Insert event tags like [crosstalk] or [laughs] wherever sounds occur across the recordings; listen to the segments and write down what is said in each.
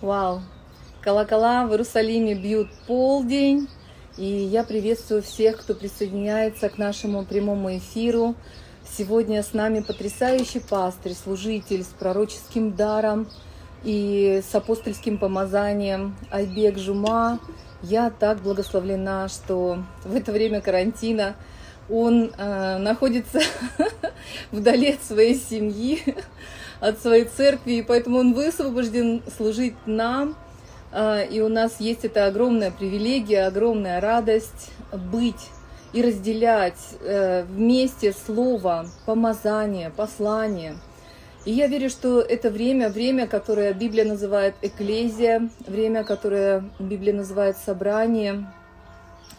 Вау! Колокола в Иерусалиме бьют полдень. И я приветствую всех, кто присоединяется к нашему прямому эфиру. Сегодня с нами потрясающий пастырь, служитель с пророческим даром и с апостольским помазанием Айбек Жума. Я так благословлена, что в это время карантина он э, находится [laughs] вдали от своей семьи, от своей церкви, и поэтому он высвобожден служить нам. Э, и у нас есть эта огромная привилегия, огромная радость быть и разделять э, вместе слово, помазание, послание. И я верю, что это время, время, которое Библия называет экклезия, время, которое Библия называет собрание,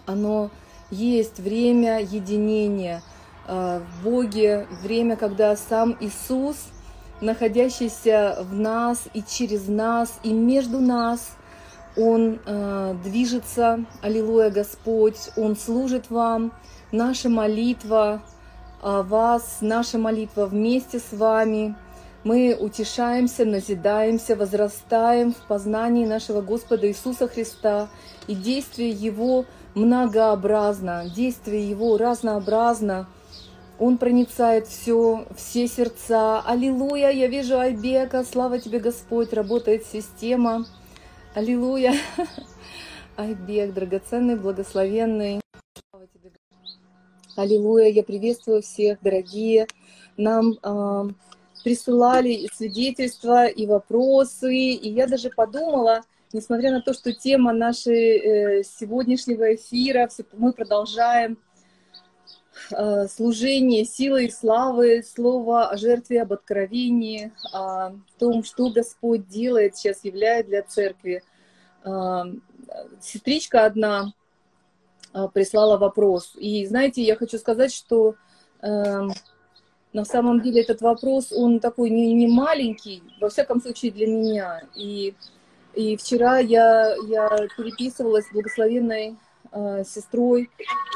оно есть время единения э, в Боге, время, когда сам Иисус, находящийся в нас и через нас, и между нас, Он э, движется, аллилуйя, Господь, Он служит вам, наша молитва о вас, наша молитва вместе с вами. Мы утешаемся, назидаемся, возрастаем в познании нашего Господа Иисуса Христа. И действие Его – многообразно, действие его разнообразно. Он проницает все, все сердца. Аллилуйя, я вижу Айбека, слава тебе, Господь, работает система. Аллилуйя. [laughs] Айбек, драгоценный, благословенный. Слава тебе, Аллилуйя, я приветствую всех, дорогие. Нам э, присылали свидетельства и вопросы, и я даже подумала, несмотря на то, что тема нашей э, сегодняшнего эфира, мы продолжаем э, служение силы и славы, слово о жертве, об откровении, о том, что Господь делает, сейчас являет для церкви. Э, сестричка одна прислала вопрос. И знаете, я хочу сказать, что на самом деле этот вопрос, он такой не, не маленький, во всяком случае для меня. И и вчера я, я переписывалась с благословенной э, сестрой,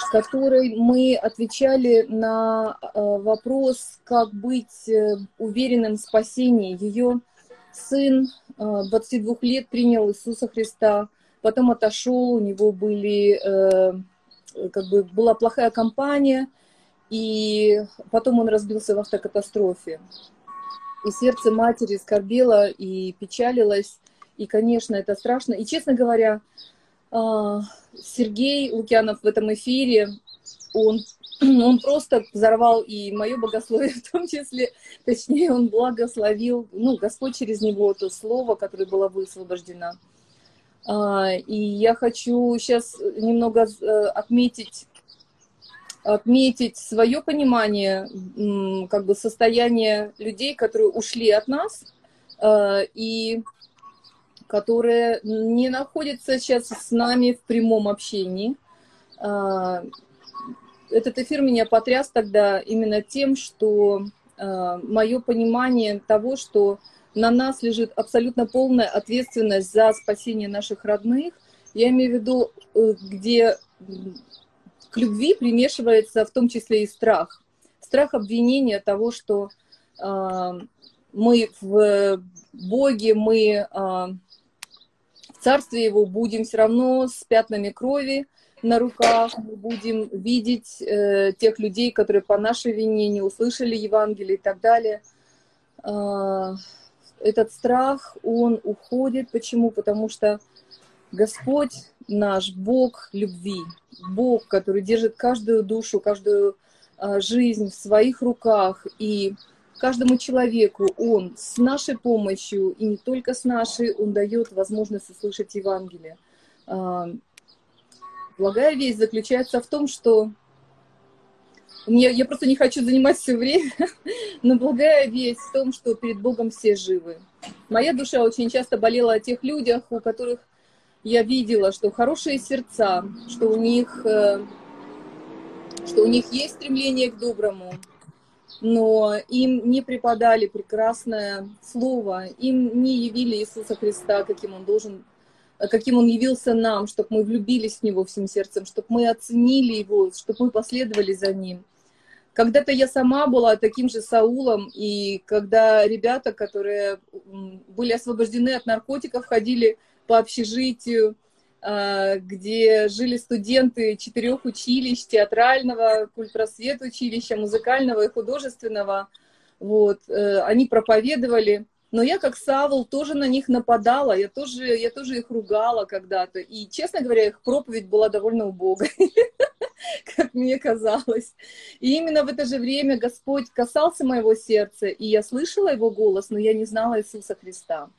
с которой мы отвечали на э, вопрос, как быть э, уверенным в спасении. Ее сын э, 22 лет принял Иисуса Христа, потом отошел, у него были, э, как бы была плохая компания, и потом он разбился в автокатастрофе. И сердце матери скорбело и печалилось, и, конечно, это страшно. И, честно говоря, Сергей Лукьянов в этом эфире, он, [clears throat] он просто взорвал и мое богословие [laughs] в том числе, точнее, он благословил, ну, Господь через него то слово, которое было высвобождено. А, и я хочу сейчас немного э, отметить отметить свое понимание как бы состояния людей, которые ушли от нас, а, и которые не находятся сейчас с нами в прямом общении. А, этот эфир меня потряс тогда именно тем, что а, мое понимание того, что на нас лежит абсолютно полная ответственность за спасение наших родных. Я имею в виду, э, где к любви примешивается в том числе и страх. Страх обвинения того, что э, мы в Боге, мы э, царстве его будем все равно с пятнами крови на руках, мы будем видеть э, тех людей, которые по нашей вине не услышали Евангелие и так далее. Э, этот страх, он уходит. Почему? Потому что Господь наш Бог любви, Бог, который держит каждую душу, каждую э, жизнь в своих руках и каждому человеку Он с нашей помощью, и не только с нашей, Он дает возможность услышать Евангелие. А, благая весть заключается в том, что мне, я просто не хочу занимать все время, [laughs] но благая весть в том, что перед Богом все живы. Моя душа очень часто болела о тех людях, у которых я видела, что хорошие сердца, что у них, э, что у них есть стремление к доброму, но им не преподали прекрасное слово, им не явили Иисуса Христа, каким он должен, каким он явился нам, чтобы мы влюбились в него всем сердцем, чтобы мы оценили его, чтобы мы последовали за ним. когда-то я сама была таким же Саулом, и когда ребята, которые были освобождены от наркотиков, ходили по общежитию, где жили студенты четырех училищ, театрального, культпросвет училища, музыкального и художественного, вот, э, они проповедовали, но я как Савл тоже на них нападала, я тоже, я тоже их ругала когда-то. И, честно говоря, их проповедь была довольно убогой, [laughs] как мне казалось. И именно в это же время Господь касался моего сердца, и я слышала его голос, но я не знала Иисуса Христа.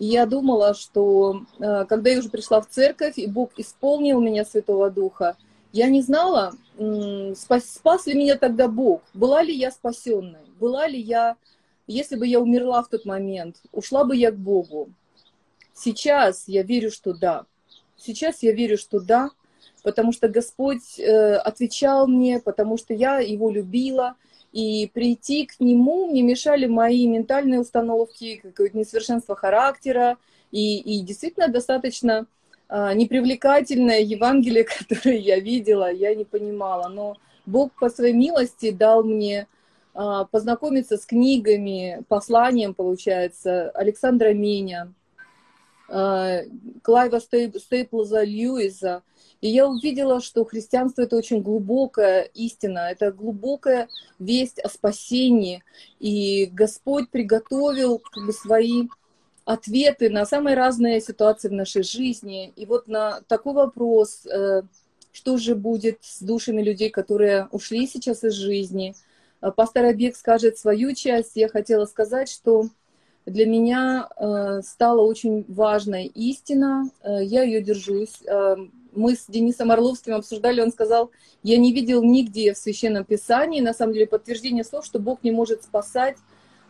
И я думала, что э, когда я уже пришла в церковь, и Бог исполнил меня Святого Духа, я не знала, спас, спас ли меня тогда Бог, была ли я спасенной, была ли я если бы я умерла в тот момент, ушла бы я к Богу. Сейчас я верю, что да. Сейчас я верю, что да, потому что Господь э, отвечал мне, потому что я Его любила, и прийти к Нему мне мешали мои ментальные установки, какое-то несовершенство характера, и, и действительно достаточно э, непривлекательное Евангелие, [laughs] которое я видела, я не понимала, но Бог по своей милости дал мне а, познакомиться с книгами, посланием, получается, Александра Меня, а, Клайва Стейплза Льюиса. И я увидела, что христианство — это очень глубокая истина, это глубокая весть о спасении. И Господь приготовил как бы, свои ответы на самые разные ситуации в нашей жизни. И вот на такой вопрос, э, что же будет с душами людей, которые ушли сейчас из жизни — Э, пастор Абек скажет свою часть. Я хотела сказать, что для меня э, стала очень важная истина. Я ее держусь. Мы с Денисом Орловским обсуждали, он сказал, я не видел нигде в Священном Писании, на самом деле, подтверждение слов, что Бог не может спасать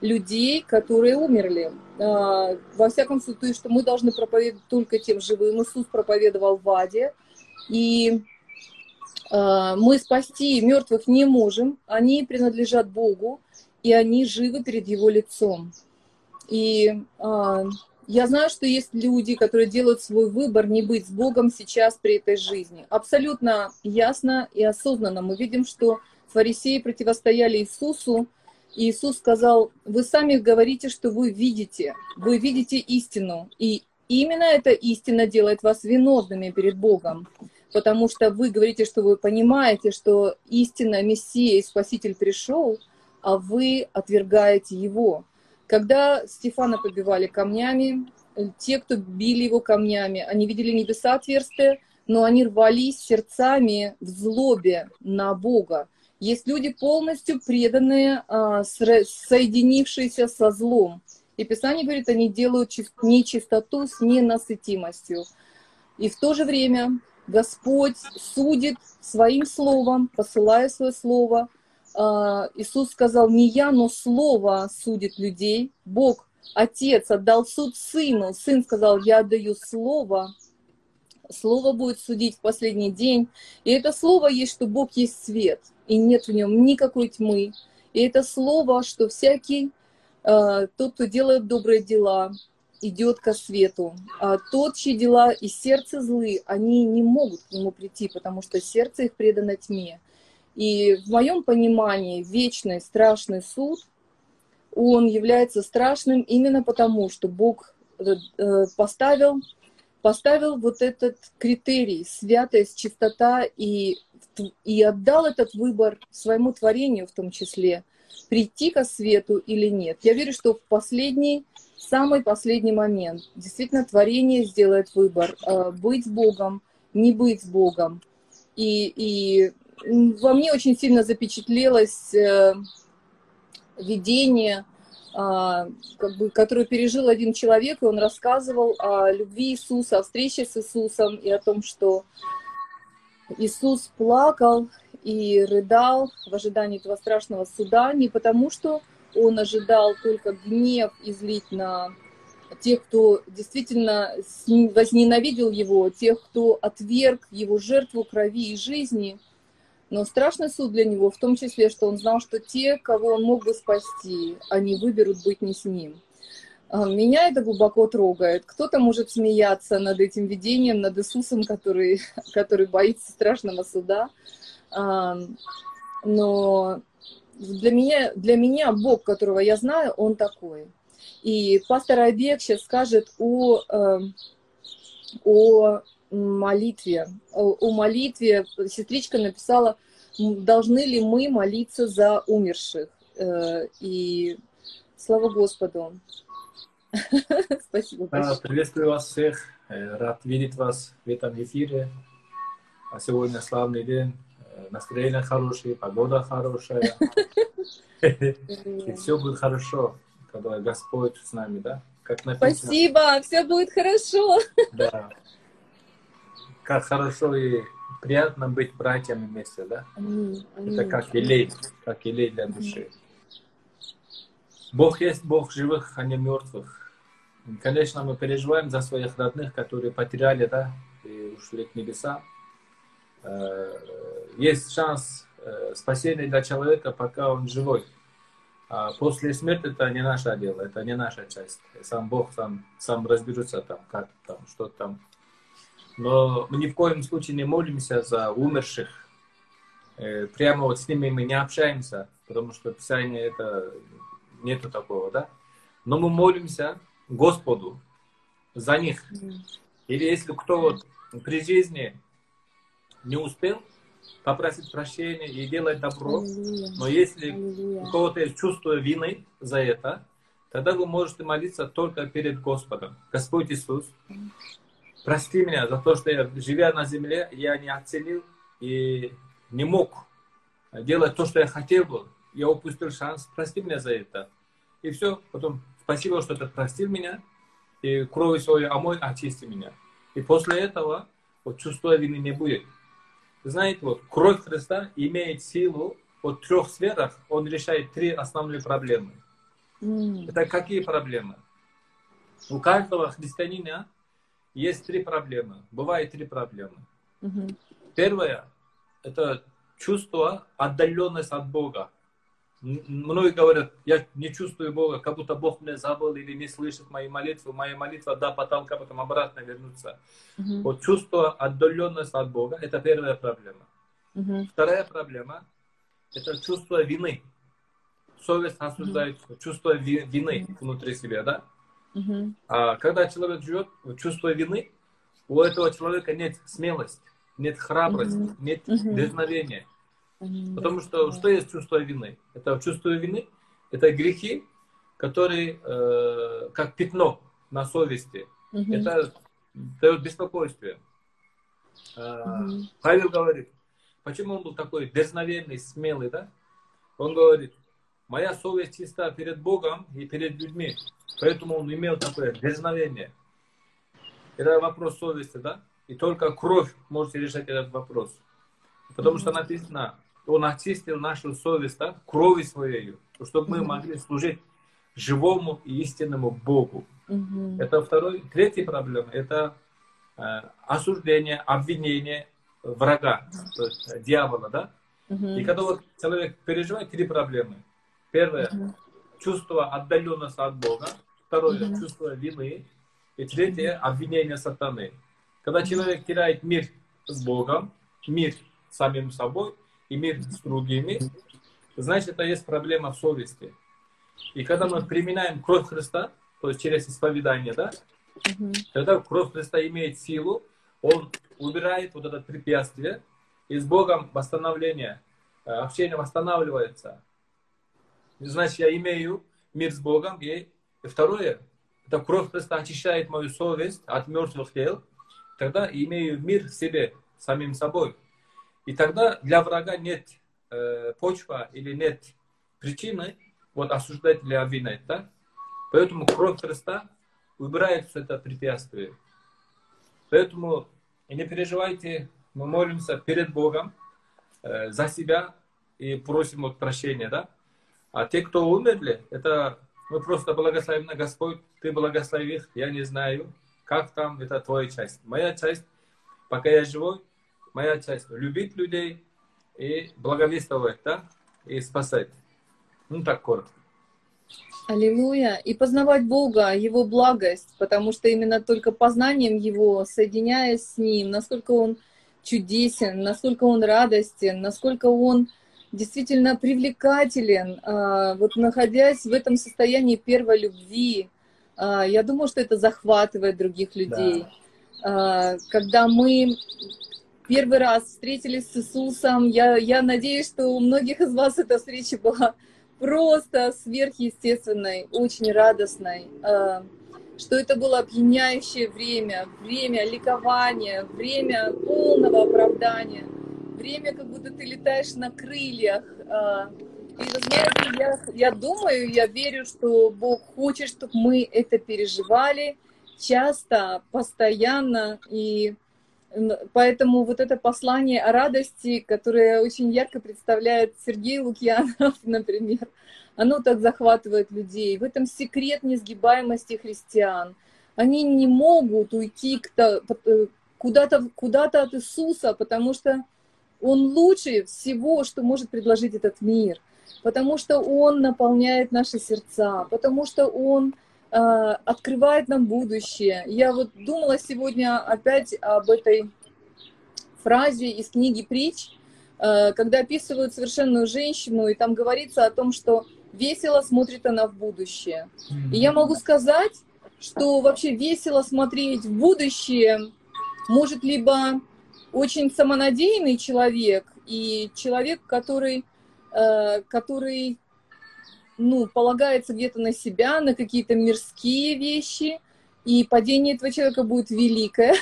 людей, которые умерли. Во всяком случае, что мы должны проповедовать только тем живым. Иисус проповедовал в Аде. И а, мы спасти мертвых не можем, они принадлежат Богу, и они живы перед Его лицом. И а, я знаю, что есть люди, которые делают свой выбор не быть с Богом сейчас при этой жизни. Абсолютно ясно и осознанно мы видим, что фарисеи противостояли Иисусу, и Иисус сказал, вы сами говорите, что вы видите, вы видите истину, и именно эта истина делает вас виновными перед Богом потому что вы говорите, что вы понимаете, что истинно Мессия и Спаситель пришел, а вы отвергаете его. Когда Стефана побивали камнями, те, кто били его камнями, они видели небеса отверстия, но они рвались сердцами в злобе на Бога. Есть люди полностью преданные, а, соединившиеся со злом. И Писание говорит, они делают нечистоту с ненасытимостью. И в то же время Господь судит своим словом, посылая свое слово. А, Иисус сказал, не я, но слово судит людей. Бог, Отец, отдал суд Сыну. Сын сказал, я отдаю слово. Слово будет судить в последний день. И это слово есть, что Бог есть свет, и нет в нем никакой тьмы. И это слово, что всякий, а, тот, кто делает добрые дела, идет ко свету. А тот, чьи дела и сердце злы, они не могут к нему прийти, потому что сердце их предано тьме. И в моем понимании вечный страшный суд, он является страшным именно потому, что Бог э, э, поставил, поставил вот этот критерий, святость, чистота, и, и отдал этот выбор своему творению в том числе, прийти ко свету или нет. Я верю, что в последний самый последний момент. Действительно, творение сделает выбор. Э, быть Богом, не быть Богом. И, и во мне очень сильно запечатлелось э, видение, а, как бы, которое пережил один человек, и он рассказывал о любви Иисуса, о встрече с Иисусом и о том, что Иисус плакал и рыдал в ожидании этого страшного суда не потому, что он ожидал только гнев излить на тех, кто действительно возненавидел его, тех, кто отверг его жертву крови и жизни. Но страшный суд для него в том числе, что он знал, что те, кого он мог бы спасти, они выберут быть не с ним. А, меня это глубоко трогает. Кто-то может смеяться над этим видением, над Иисусом, который, [laughs] который боится страшного суда. но для меня, для меня Бог, которого я знаю, Он такой. И пастор Айбек сейчас скажет о, э, о молитве. О, о молитве сестричка написала, должны ли мы молиться за умерших. Э, и слава Господу. [laughs] Спасибо большое. Приветствую вас всех. Э, рад видеть вас в этом эфире. А сегодня славный день. Э, настроение хорошее, погода хорошая. И все будет хорошо, когда Господь с нами, да? Как написано. Спасибо, все будет хорошо. Да. Как хорошо и приятно быть братьями вместе, да? Аминь, аминь. Это как елей, как елей для души. Бог есть Бог живых, а не мертвых. И, конечно, мы переживаем за своих родных, которые потеряли, да, и ушли к небесам. Э, есть шанс э, спасения для человека, пока он живой. А после смерти это не наше дело, это не наша часть. Сам Бог сам, сам разберется там, как там, что там. Но мы ни в коем случае не молимся за умерших. Э, прямо вот с ними мы не общаемся, потому что Писание это нету такого, да? Но мы молимся Господу за них. Или если кто вот при жизни не успел попросить прощения и делать добро, но если у кого-то есть чувство вины за это, тогда вы можете молиться только перед Господом. Господь Иисус, прости меня за то, что я, живя на земле, я не оценил и не мог делать то, что я хотел бы. Я упустил шанс, прости меня за это. И все, потом спасибо, что ты простил меня, и кровью своей омой очисти меня. И после этого вот чувства вины не будет. Знаете, вот кровь Христа имеет силу в трех сферах, он решает три основные проблемы. Mm. Это какие проблемы? У каждого христианина есть три проблемы. Бывает три проблемы. Mm-hmm. Первое – это чувство отдаленность от Бога. Многие говорят, я не чувствую Бога, как будто Бог меня забыл или не слышит мои молитвы. Моя молитва до потолка, потом обратно вернуться. Uh-huh. Вот чувство отдаленности от Бога – это первая проблема. Uh-huh. Вторая проблема – это чувство вины. Совесть осуждает uh-huh. чувство вины внутри себя, да? А когда человек живет в чувстве вины, у этого человека нет смелости, нет храбрости, uh-huh. нет uh-huh. дерзновения. Потому что что есть чувство вины? Это чувство вины, это грехи, которые э, как пятно на совести. Угу. Это дает беспокойствие. Э, угу. Павел говорит, почему он был такой дерзновенный, смелый, да? Он говорит, моя совесть чиста перед Богом и перед людьми. Поэтому он имел такое дерзновение. Это вопрос совести, да? И только кровь может решать этот вопрос. Потому что написано, он очистил нашу совесть да, кровью своей, чтобы мы могли служить живому и истинному Богу. Это второй, третья проблема. Это э, осуждение, обвинение врага, то есть дьявола, да? mm И когда вот человек переживает три проблемы. Первое mm чувство отдаленности от Бога. Второе mm чувство вины. И третье обвинение сатаны. Когда человек теряет мир с Богом, мир с самим собой, и мир с другими, значит, это есть проблема в совести. И когда мы применяем кровь Христа, то есть через исповедание, да, угу. тогда кровь Христа имеет силу, он убирает вот это препятствие, и с Богом восстановление, э, общение восстанавливается. Значит, я имею мир с Богом, и второе, это кровь Христа очищает мою совесть от мертвых тел, тогда имею мир в себе, самим собой. И тогда для врага нет э, почва или нет причины вот, осуждать или обвинять. Да? Поэтому кровь Христа убирает все это препятствие. Поэтому не переживайте, мы молимся перед Богом э, за себя и просим вот прощения. Да? А те, кто умерли, это мы просто благословим на Господь, ты благослови их, я не знаю, как там, это твоя часть. Моя часть, пока я живой, моя часть любить людей и благовествовать, да, и спасать. Ну, так коротко. Аллилуйя. И познавать Бога, Его благость, потому что именно только познанием Его, соединяясь с Ним, насколько Он чудесен, насколько Он радостен, насколько Он действительно привлекателен. А, вот находясь в этом состоянии первой любви, а, я думаю, что это захватывает других людей. Да. Когда мы первый раз встретились с Иисусом, я, я надеюсь, что у многих из вас эта встреча была просто сверхъестественной, очень радостной что это было опьяняющее время, время ликования, время полного оправдания, время, как будто ты летаешь на крыльях. А, и знаете, я, я думаю, я верю, что Бог хочет, чтобы мы это переживали часто, постоянно. И поэтому вот это послание о радости, которое очень ярко представляет Сергей Лукьянов, [laughs] например, оно так захватывает людей. В этом секрет несгибаемости христиан. Они не могут уйти э, куда-то куда от Иисуса, потому что Он лучше всего, что может предложить этот мир. Потому что Он наполняет наши сердца, потому что Он э, открывает нам будущее. Я вот думала сегодня опять об этой фразе из книги «Притч», э, когда описывают совершенную женщину, и там говорится о том, что весело смотрит она в будущее. И я могу сказать, что вообще весело смотреть в будущее может либо очень самонадеянный человек и человек, который, э, который ну, полагается где-то на себя, на какие-то мирские вещи, и падение этого человека будет великое.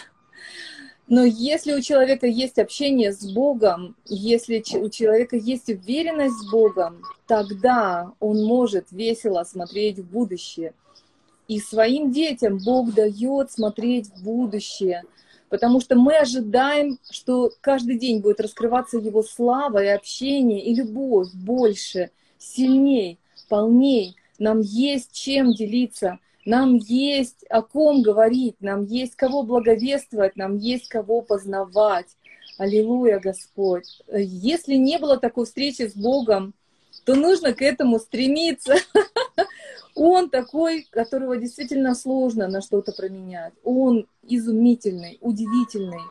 [laughs] Но если у человека есть общение с Богом, если у человека есть уверенность с Богом, тогда он может весело смотреть в будущее. И своим детям Бог дает смотреть в будущее, потому что мы ожидаем, что каждый день будет раскрываться Его слава и общение, и любовь больше, сильней, полней. Нам есть чем делиться – нам есть о ком говорить, нам есть кого благовествовать, нам есть кого познавать. Аллилуйя, Господь. Если не было такой встречи с Богом, то нужно к этому стремиться. [laughs] Он такой, которого действительно сложно на что-то променять. Он изумительный, удивительный,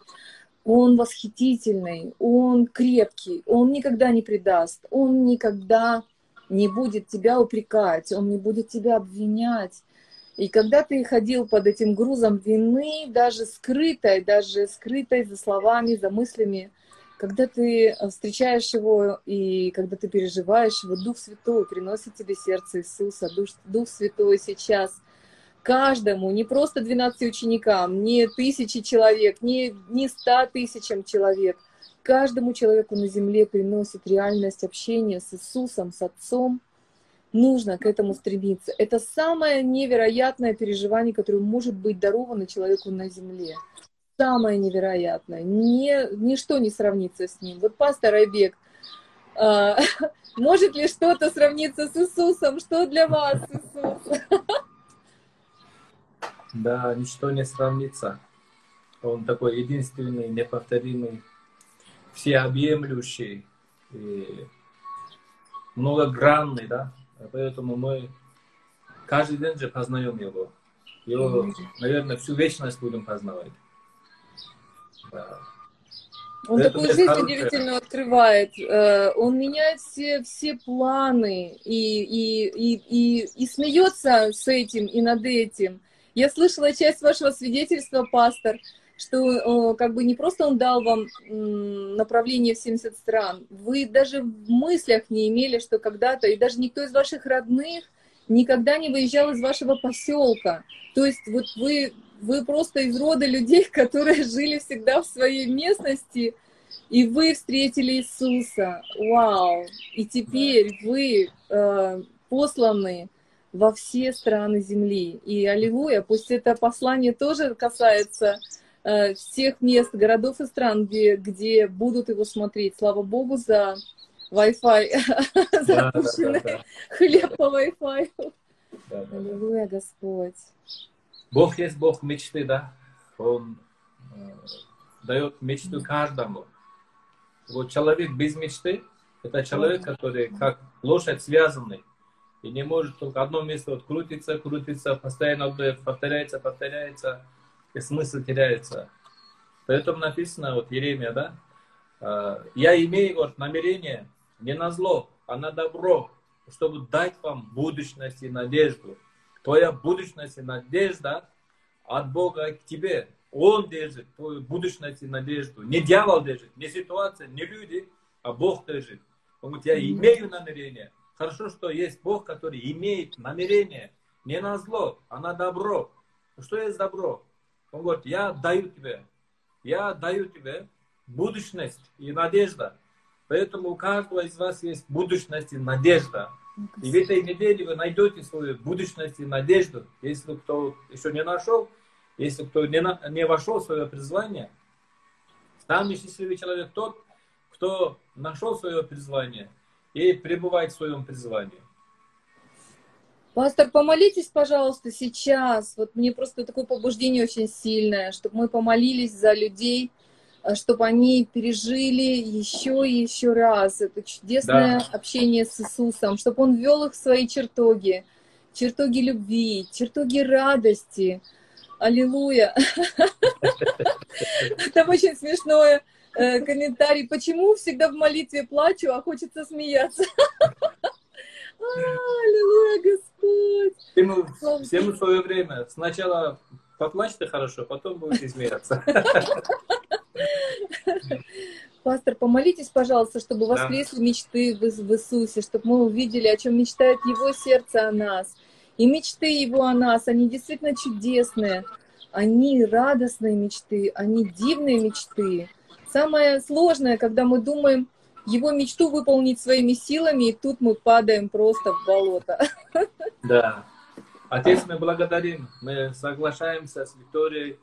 он восхитительный, он крепкий, он никогда не предаст, он никогда не будет тебя упрекать, он не будет тебя обвинять. И когда ты ходил под этим грузом вины, даже скрытой, даже скрытой за словами, за мыслями, когда ты встречаешь его и когда ты переживаешь его, Дух Святой приносит тебе сердце Иисуса, Дух, Дух Святой сейчас каждому, не просто 12 ученикам, не тысячи человек, не, не ста тысячам человек, каждому человеку на земле приносит реальность общения с Иисусом, с Отцом, нужно к этому стремиться. Это самое невероятное переживание, которое может быть даровано человеку на земле. Самое невероятное. Не, ничто не сравнится с ним. Вот пастор Айбек, а, [laughs] может ли что-то сравниться с Иисусом? Что для вас Иисус? [laughs] Да, ничто не сравнится. Он такой единственный, неповторимый, всеобъемлющий, и многогранный, да, Поэтому мы каждый день же познаем его. Его, наверное, всю вечность будем познавать. Да. Он Это такую жизнь удивительно открывает. Э, он меняет все, все планы и, и, и, и, и смеется с этим и над этим. Я слышала часть вашего свидетельства, пастор, что как бы не просто он дал вам направление в 70 стран, вы даже в мыслях не имели, что когда-то, и даже никто из ваших родных никогда не выезжал из вашего поселка. То есть вот вы, вы просто из рода людей, [laughs] которые жили всегда в своей местности, и вы встретили Иисуса. Вау! И теперь вы э, посланы во все страны земли. И аллилуйя, пусть это послание тоже касается Э, всех мест, городов и стран, где, где будут его смотреть. Слава Богу за Wi-Fi, [laughs] за запущенный хлеб по Wi-Fi. Аллилуйя, Господь. Бог есть Бог мечты, да? Он э, дает мечту каждому. Вот человек без мечты, это человек, который как лошадь связанный, и не может только одно место вот крутиться, крутиться, постоянно повторяется, повторяется, и смысл теряется. Поэтому написано, вот Еремия, да, «А, я имею вот, намерение не на зло, а на добро, чтобы дать вам будущность и надежду. Твоя будущность и надежда от Бога к тебе. Он держит твою будущность и надежду. Не дьявол держит, не ситуация, не люди, а Бог держит. Он говорит, я имею намерение. Хорошо, что есть Бог, который имеет намерение не на зло, а на добро. Что есть добро? Он говорит, я даю тебе, я даю тебе будущность и надежда. Поэтому у каждого из вас есть будущность и надежда. И в этой неделе вы найдете свою будущность и надежду. Если кто еще не нашел, если кто не, на, не вошел в свое призвание, самый счастливый человек тот, кто нашел свое призвание и пребывает в своем призвании. Пастор, помолитесь, пожалуйста, сейчас. Вот мне просто такое побуждение очень сильное, чтобы мы помолились за людей, чтобы они пережили еще и еще раз это чудесное да. общение с Иисусом, чтобы Он ввел их в свои чертоги, чертоги любви, чертоги радости. Аллилуйя! [laughs] Там очень смешное э, комментарий. Почему всегда в молитве плачу, а хочется смеяться? [laughs] Аллилуйя, Господь! Всему, всему свое время. Сначала поплачьте хорошо, потом будете смеяться. [laughs] Пастор, помолитесь, пожалуйста, чтобы воскресли да. мечты в, в Иисусе, чтобы мы увидели, о чем мечтает Его сердце о нас. И мечты Его о нас, они действительно чудесные. Они радостные мечты, они дивные мечты. Самое сложное, когда мы думаем, его мечту выполнить своими силами, и тут мы падаем просто в болото. Да. Отец, мы благодарим, мы соглашаемся с Викторией.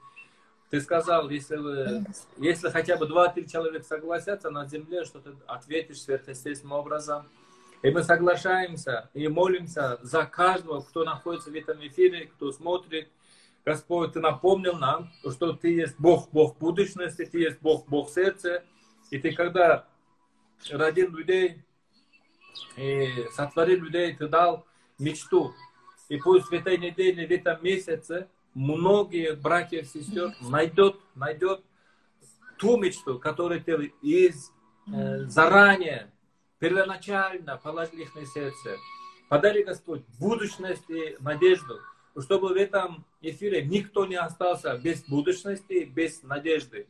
Ты сказал, если, вы, если хотя бы два-три человека согласятся на земле, что ты ответишь сверхъестественным образом. И мы соглашаемся и молимся за каждого, кто находится в этом эфире, кто смотрит. Господь, Ты напомнил нам, что Ты есть Бог, Бог будущности, Ты есть Бог, Бог сердца. И Ты когда родил людей и сотворил людей, ты дал мечту. И пусть в этой неделе, в этом месяце многие братья и сестер найдет, найдет ту мечту, которую ты из э, заранее, первоначально положил их на сердце. Подари, Господь, будущность и надежду, чтобы в этом эфире никто не остался без будущности, без надежды.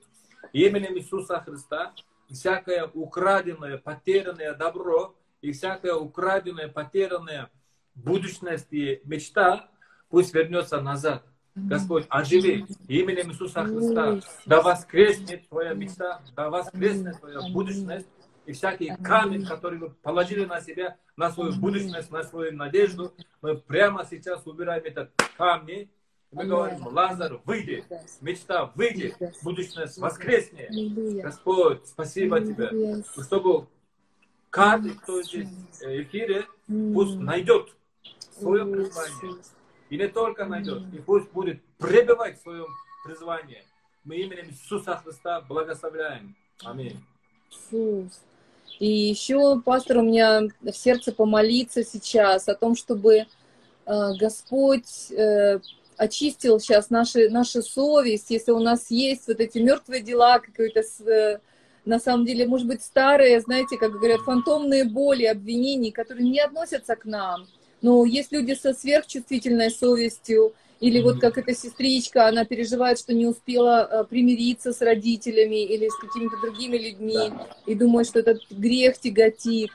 Именем Иисуса Христа всякое украденное, потерянное добро и всякое украденное, потерянное будущность и мечта пусть вернется назад. Господь, оживи именем Иисуса Христа. Да воскреснет твоя мечта, да воскреснет твоя будущность. И всякий камень, который вы положили на себя, на свою будущность, на свою надежду, мы прямо сейчас убираем этот камень. Мы говорим, Лазар, выйди, мечта, выйди, будущность воскресне. Господь, спасибо Тебе, чтобы каждый, кто здесь в эфире, пусть найдет свое призвание. И не только найдет, и пусть будет пребывать в своем призвании. Мы именем Иисуса Христа благословляем. Аминь. Иисус. И еще, пастор, у меня в сердце помолиться сейчас о том, чтобы э, Господь э, очистил сейчас наши, нашу совесть, если у нас есть вот эти мертвые дела, какие-то, э, на самом деле, может быть, старые, знаете, как говорят, фантомные боли, обвинений, которые не относятся к нам. Но есть люди со сверхчувствительной совестью, или вот как эта сестричка, она переживает, что не успела э, примириться с родителями или с какими-то другими людьми, да. и думает, что этот грех тяготит.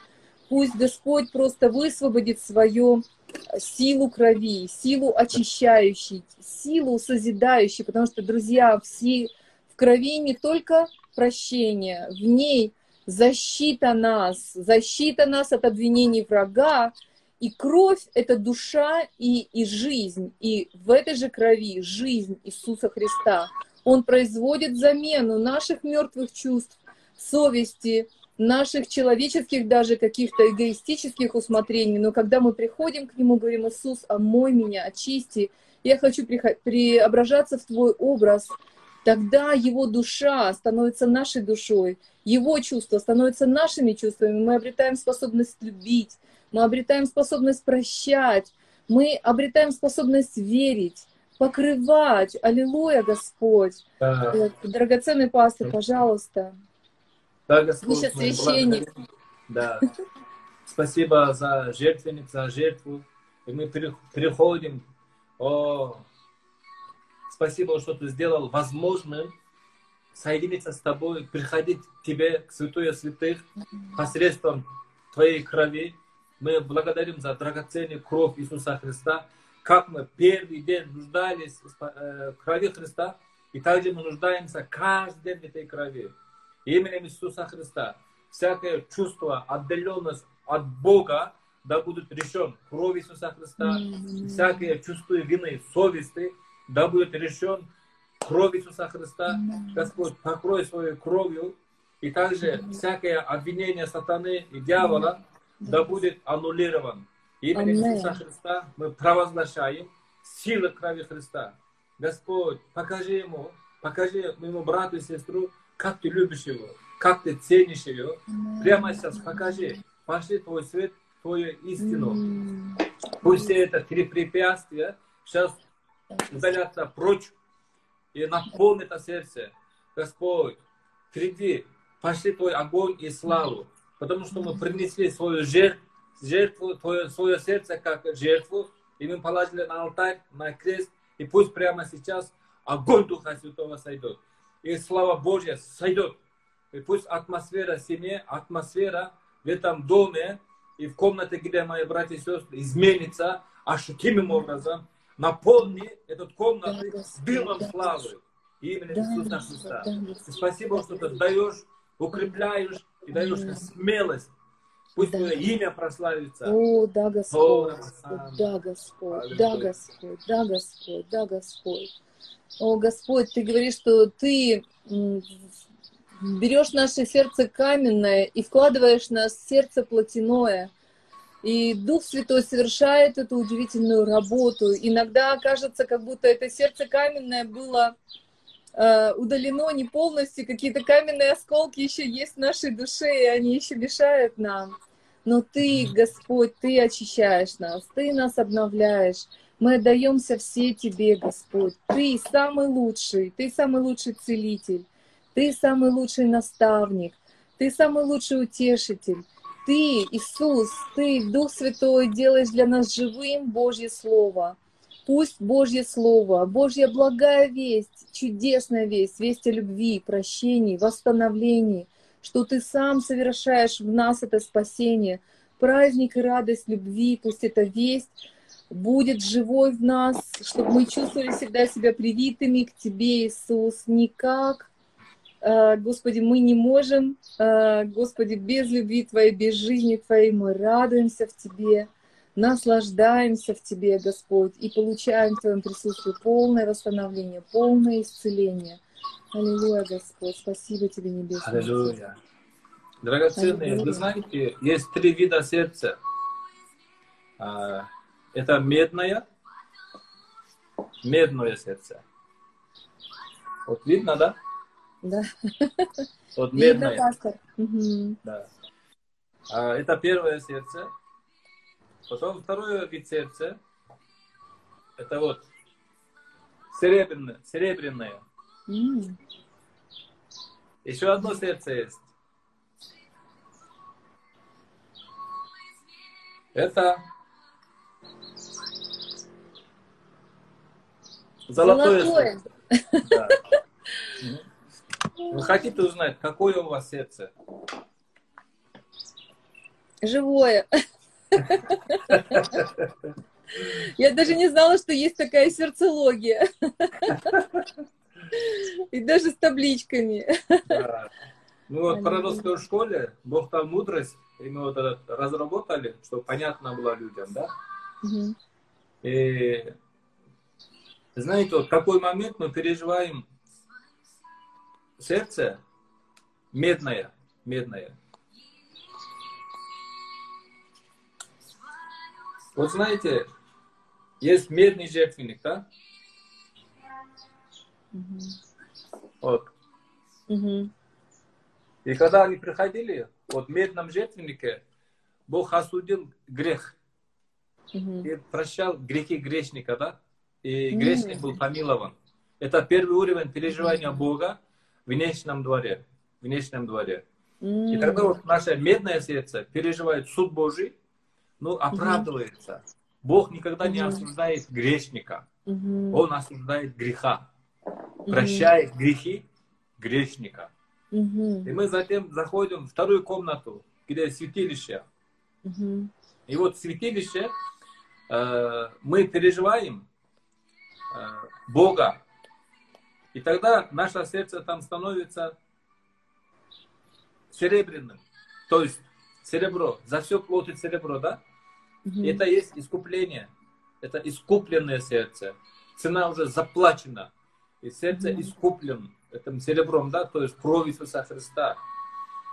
Пусть Господь просто высвободит свое силу крови, силу очищающей, силу созидающей, потому что, друзья, все в крови не только прощение, в ней защита нас, защита нас от обвинений врага, и кровь — это душа и, и жизнь, и в этой же крови жизнь Иисуса Христа. Он производит замену наших мертвых чувств, совести, наших человеческих даже каких-то эгоистических усмотрений, но когда мы приходим к Нему, говорим, Иисус, омой меня, очисти, я хочу преображаться в Твой образ, тогда Его душа становится нашей душой, Его чувства становятся нашими чувствами, мы обретаем способность любить, мы обретаем способность прощать, мы обретаем способность верить, покрывать. Аллилуйя, Господь. Да. Драгоценный пастор, пожалуйста. Да, Господь, Вы сейчас священник. Да. Спасибо за жертвенник, за жертву. И мы приходим. О, спасибо, что ты сделал возможным соединиться с тобой, приходить к тебе, к святое святых, посредством твоей крови. Мы благодарим за драгоценную кровь Иисуса Христа, как мы первый день нуждались э, в крови Христа, и также мы нуждаемся каждый день в этой крови. Именем Иисуса Христа всякое чувство, отдаленность от Бога, да будет решен. Кровь Иисуса Христа, всякое чувство вины, совести, да будет решен. Кровь Иисуса Христа. Господь, покрой своей кровью, и также всякое обвинение сатаны и дьявола, да будет аннулирован. Именем Иисуса Христа мы провозглашаем силы крови Христа. Господь, покажи ему, покажи моему брату и сестру, как ты любишь его, как ты ценишь ее. Прямо сейчас покажи, пошли твой свет, твою истину. Пусть все это три препятствия сейчас удалятся прочь и наполнит это сердце. Господь, приди, пошли твой огонь и славу, потому что мы принесли свою жертву, жертву твое, свое сердце как жертву, и мы положили на алтарь, на крест, и пусть прямо сейчас огонь Духа Святого сойдет. И слава Божья сойдет. И пусть атмосфера семьи, атмосфера в этом доме и в комнате, где мои братья и сестры, изменится ощутимым образом. Наполни эту комнату с дымом славы имени Иисуса Христа. Спасибо, что ты даешь, укрепляешь и даешь смелость Пусть да. имя прославится. О, да, Господь, О, да, Господь, да, Господь, да, Господь, да, Господь. О, Господь, Ты говоришь, что Ты берешь наше сердце каменное и вкладываешь в нас сердце плотяное. И Дух Святой совершает эту удивительную работу. Иногда кажется, как будто это сердце каменное было удалено не полностью, какие-то каменные осколки еще есть в нашей душе, и они еще мешают нам. Но Ты, Господь, Ты очищаешь нас, Ты нас обновляешь. Мы отдаемся все Тебе, Господь. Ты самый лучший, Ты самый лучший целитель, Ты самый лучший наставник, Ты самый лучший утешитель. Ты, Иисус, Ты, Дух Святой, делаешь для нас живым Божье Слово. Пусть Божье Слово, Божья благая весть, чудесная весть, весть о любви, прощении, восстановлении – что Ты сам совершаешь в нас это спасение, праздник и радость любви, пусть эта весть будет живой в нас, чтобы мы чувствовали всегда себя привитыми к Тебе, Иисус, никак, э, Господи, мы не можем, э, Господи, без любви Твоей, без жизни Твоей, мы радуемся в Тебе, наслаждаемся в Тебе, Господь, и получаем в Твоем присутствии полное восстановление, полное исцеление – Аллилуйя, Господь. Спасибо Тебе, Небесный. Аллилуйя. Драгоценные, Аллилуйя. вы знаете, есть три вида сердца. А, это медное, медное сердце. Вот видно, да? Да. Вот медное. Видно, пастор. Угу. Да. А, это первое сердце. Потом второе вид сердца. Это вот серебряное, серебряное. Mm. Еще одно сердце есть. Это золотое, золотое. сердце. Да. Вы хотите узнать, какое у вас сердце? Живое. Я даже не знала, что есть такая сердцелогия. И даже с табличками. Да. Ну вот в пророческой школе Бог там мудрость, и мы вот это разработали, чтобы понятно было людям, да? Угу. И знаете, вот какой момент мы переживаем сердце медное, медное. Вот знаете, есть медный жертвенник, да? Угу. Вот. Угу. И когда они приходили, вот в медном жертвеннике, Бог осудил грех. Угу. И прощал грехи грешника, да? И грешник был помилован. Это первый уровень переживания Бога в внешнем дворе. В внешнем дворе. И тогда вот наше медное сердце переживает суд Божий, ну, оправдывается. Бог никогда не осуждает грешника. Он осуждает греха. Прощает грехи грешника. И мы затем заходим в вторую комнату, где святилище. И вот святилище э, мы переживаем э, Бога. И тогда наше сердце там становится серебряным. То есть серебро, за все платит серебро, да? Угу. Это есть искупление. Это искупленное сердце. Цена уже заплачена. И сердце угу. искуплен этим серебром, да, то есть кровью Иисуса Христа.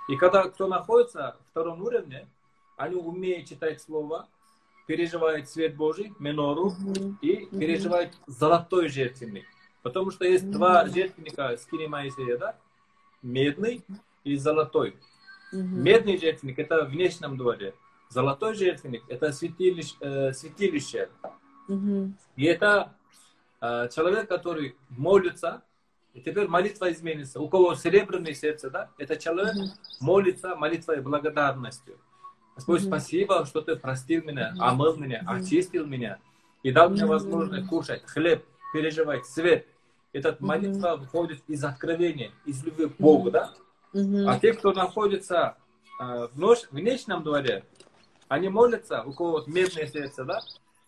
И когда кто находится в втором уровне, они умеют читать слова, переживают свет Божий, менору, mm-hmm. и переживают mm-hmm. золотой жертвенник. Потому что есть mm-hmm. два жертвенника скини Моисея, да? Медный и золотой. Mm-hmm. Медный жертвенник это в внешнем дворе. Золотой жертвенник это святилище. Э, святилище. Mm-hmm. И это э, человек, который молится, и теперь молитва изменится. У кого серебряное сердце, да, это человек mm-hmm. молится молитвой благодарностью. Господь, mm-hmm. спасибо, что ты простил меня, mm-hmm. омыл меня, mm-hmm. очистил меня и дал мне возможность кушать хлеб, переживать свет. Эта молитва выходит из откровения, из любви к Богу, да? А те, кто находится э, в внешнем дворе, они молятся, у кого вот медное сердце, да?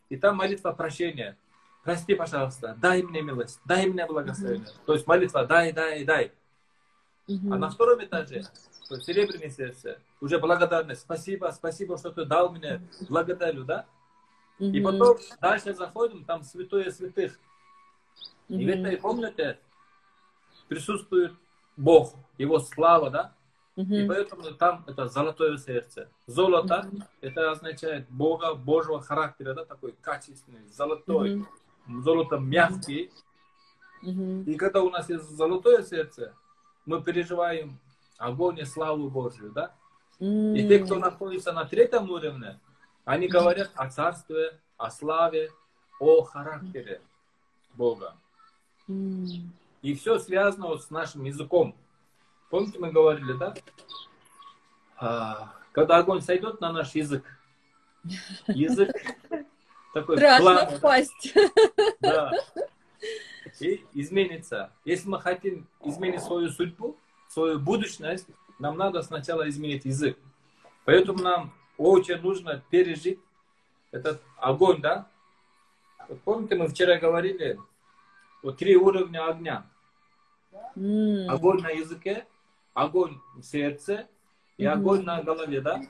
И там молитва прощения. Прости, пожалуйста, дай мне милость, дай мне благословение. Mm-hmm. То есть молитва дай, дай, дай. Mm-hmm. А на втором этаже, то есть серебряное сердце, уже благодарность. Спасибо, спасибо, что ты дал мне, благодарю, да? Mm-hmm. И потом дальше заходим, там святое святых. Mm-hmm. И в этой комнате присутствует Бог, Его слава, да? И поэтому там это золотое сердце. Золото, mm-hmm. это означает Бога, Божьего характера, да, такой качественный, золотой. Mm-hmm. Золото мягкий. Mm-hmm. И когда у нас есть золотое сердце, мы переживаем огонь и славу Божью, да? Mm-hmm. И те, кто находится на третьем уровне, они говорят о царстве, о славе, о характере Бога. Mm-hmm. И все связано вот с нашим языком. Помните, мы говорили, да? А, когда огонь сойдет на наш язык, язык [laughs] такой Страшно план, впасть. Да. И изменится. Если мы хотим изменить свою судьбу, свою будущность, нам надо сначала изменить язык. Поэтому нам очень нужно пережить этот огонь, да? Вот помните, мы вчера говорили, вот три уровня огня. Mm. Огонь на языке, огонь в сердце и mm-hmm. огонь на голове, да?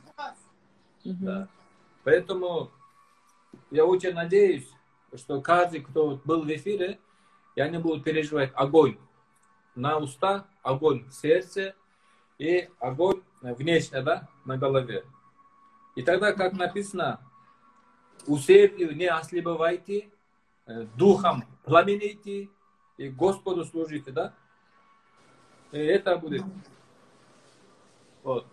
Mm-hmm. да? Поэтому я очень надеюсь, что каждый, кто был в эфире, и они будут переживать огонь на уста, огонь в сердце и огонь внешне, да, на голове. И тогда, как написано, усердию не ослабевайте, э, духом пламенейте и Господу служите, да? И это будет вот.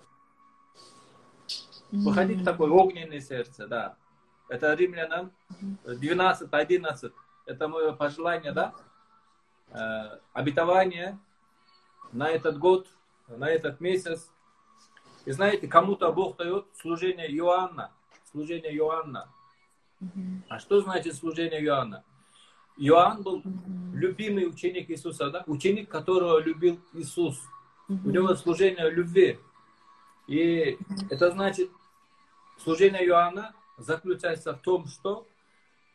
Выходить в такое огненное сердце, да. Это римлянам 12, 11. Это мое пожелание, да? Э, обетование на этот год, на этот месяц. И знаете, кому-то Бог дает служение Иоанна. Служение Иоанна. А что значит служение Иоанна? Иоанн был любимый ученик Иисуса, да? Ученик, которого любил Иисус. У него служение любви. И это значит, служение Иоанна заключается в том, что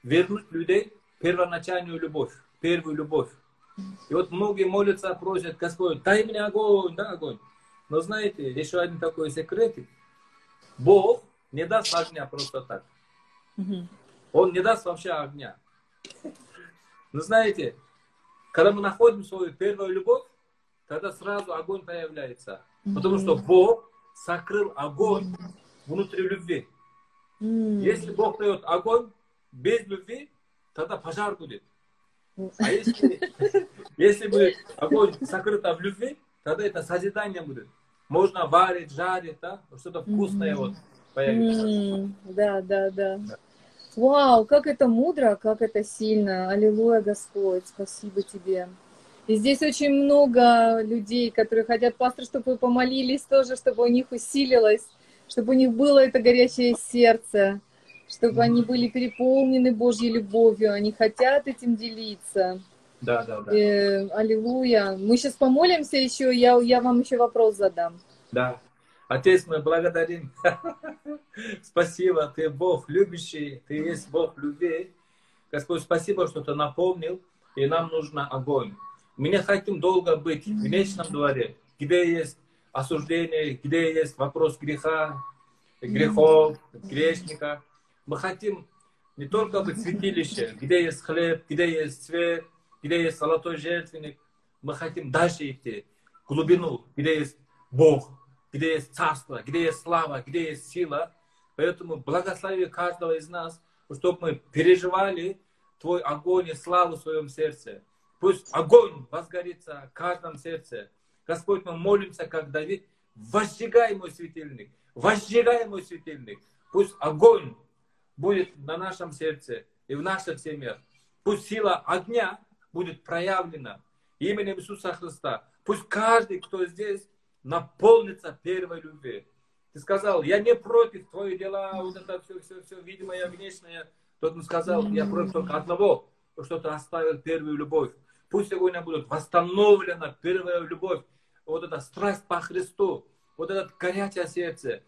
вернуть людей первоначальную любовь, первую любовь. И вот многие молятся, просят, Господь, дай мне огонь, да, огонь. Но знаете, еще один такой секрет. Бог не даст огня просто так. Он не даст вообще огня. Но знаете, когда мы находим свою первую любовь, тогда сразу огонь появляется. Потому что Бог сокрыл огонь внутри любви. Если Бог дает огонь без любви, тогда пожар будет. А если, [laughs] если будет огонь сокрыто в любви, тогда это созидание будет. Можно варить, жарить, да? что-то вкусное вот появится. Да, да, да, да. Вау, как это мудро, как это сильно. Аллилуйя, Господь, спасибо тебе. И здесь очень много людей, которые хотят, пастор, чтобы вы помолились тоже, чтобы у них усилилось, чтобы у них было это горячее сердце, чтобы они были переполнены Божьей любовью, они хотят этим делиться. Да, да, да. Э, аллилуйя. Мы сейчас помолимся еще, я, я вам еще вопрос задам. Да. Отец, мы благодарим. [laughs] Спасибо, ты Бог любящий, ты есть Бог любви. Господь, спасибо, что ты напомнил, и нам нужно огонь. Мы не хотим долго быть в вечном дворе, где есть осуждение, где есть вопрос греха, грехов, грешника. Мы хотим не только быть святилище, где есть хлеб, где есть свет, где есть золотой жертвенник. Мы хотим дальше идти, в глубину, где есть Бог, где есть царство, где есть слава, где есть сила. Поэтому благослови каждого из нас, чтобы мы переживали Твой огонь и славу в своем сердце. Пусть огонь возгорится в каждом сердце. Господь, мы молимся, как Давид, возжигай мой светильник, возжигай мой светильник. Пусть огонь будет на нашем сердце и в наших семьях. Пусть сила огня будет проявлена именем Иисуса Христа. Пусть каждый, кто здесь, наполнится первой любви. Ты сказал, я не против твои дела, вот это все, все, все, видимое, внешнее. Тот он сказал, я против только одного, что ты оставил первую любовь. Пусть сегодня будет восстановлена первая любовь, вот эта страсть по Христу, вот это горячее сердце.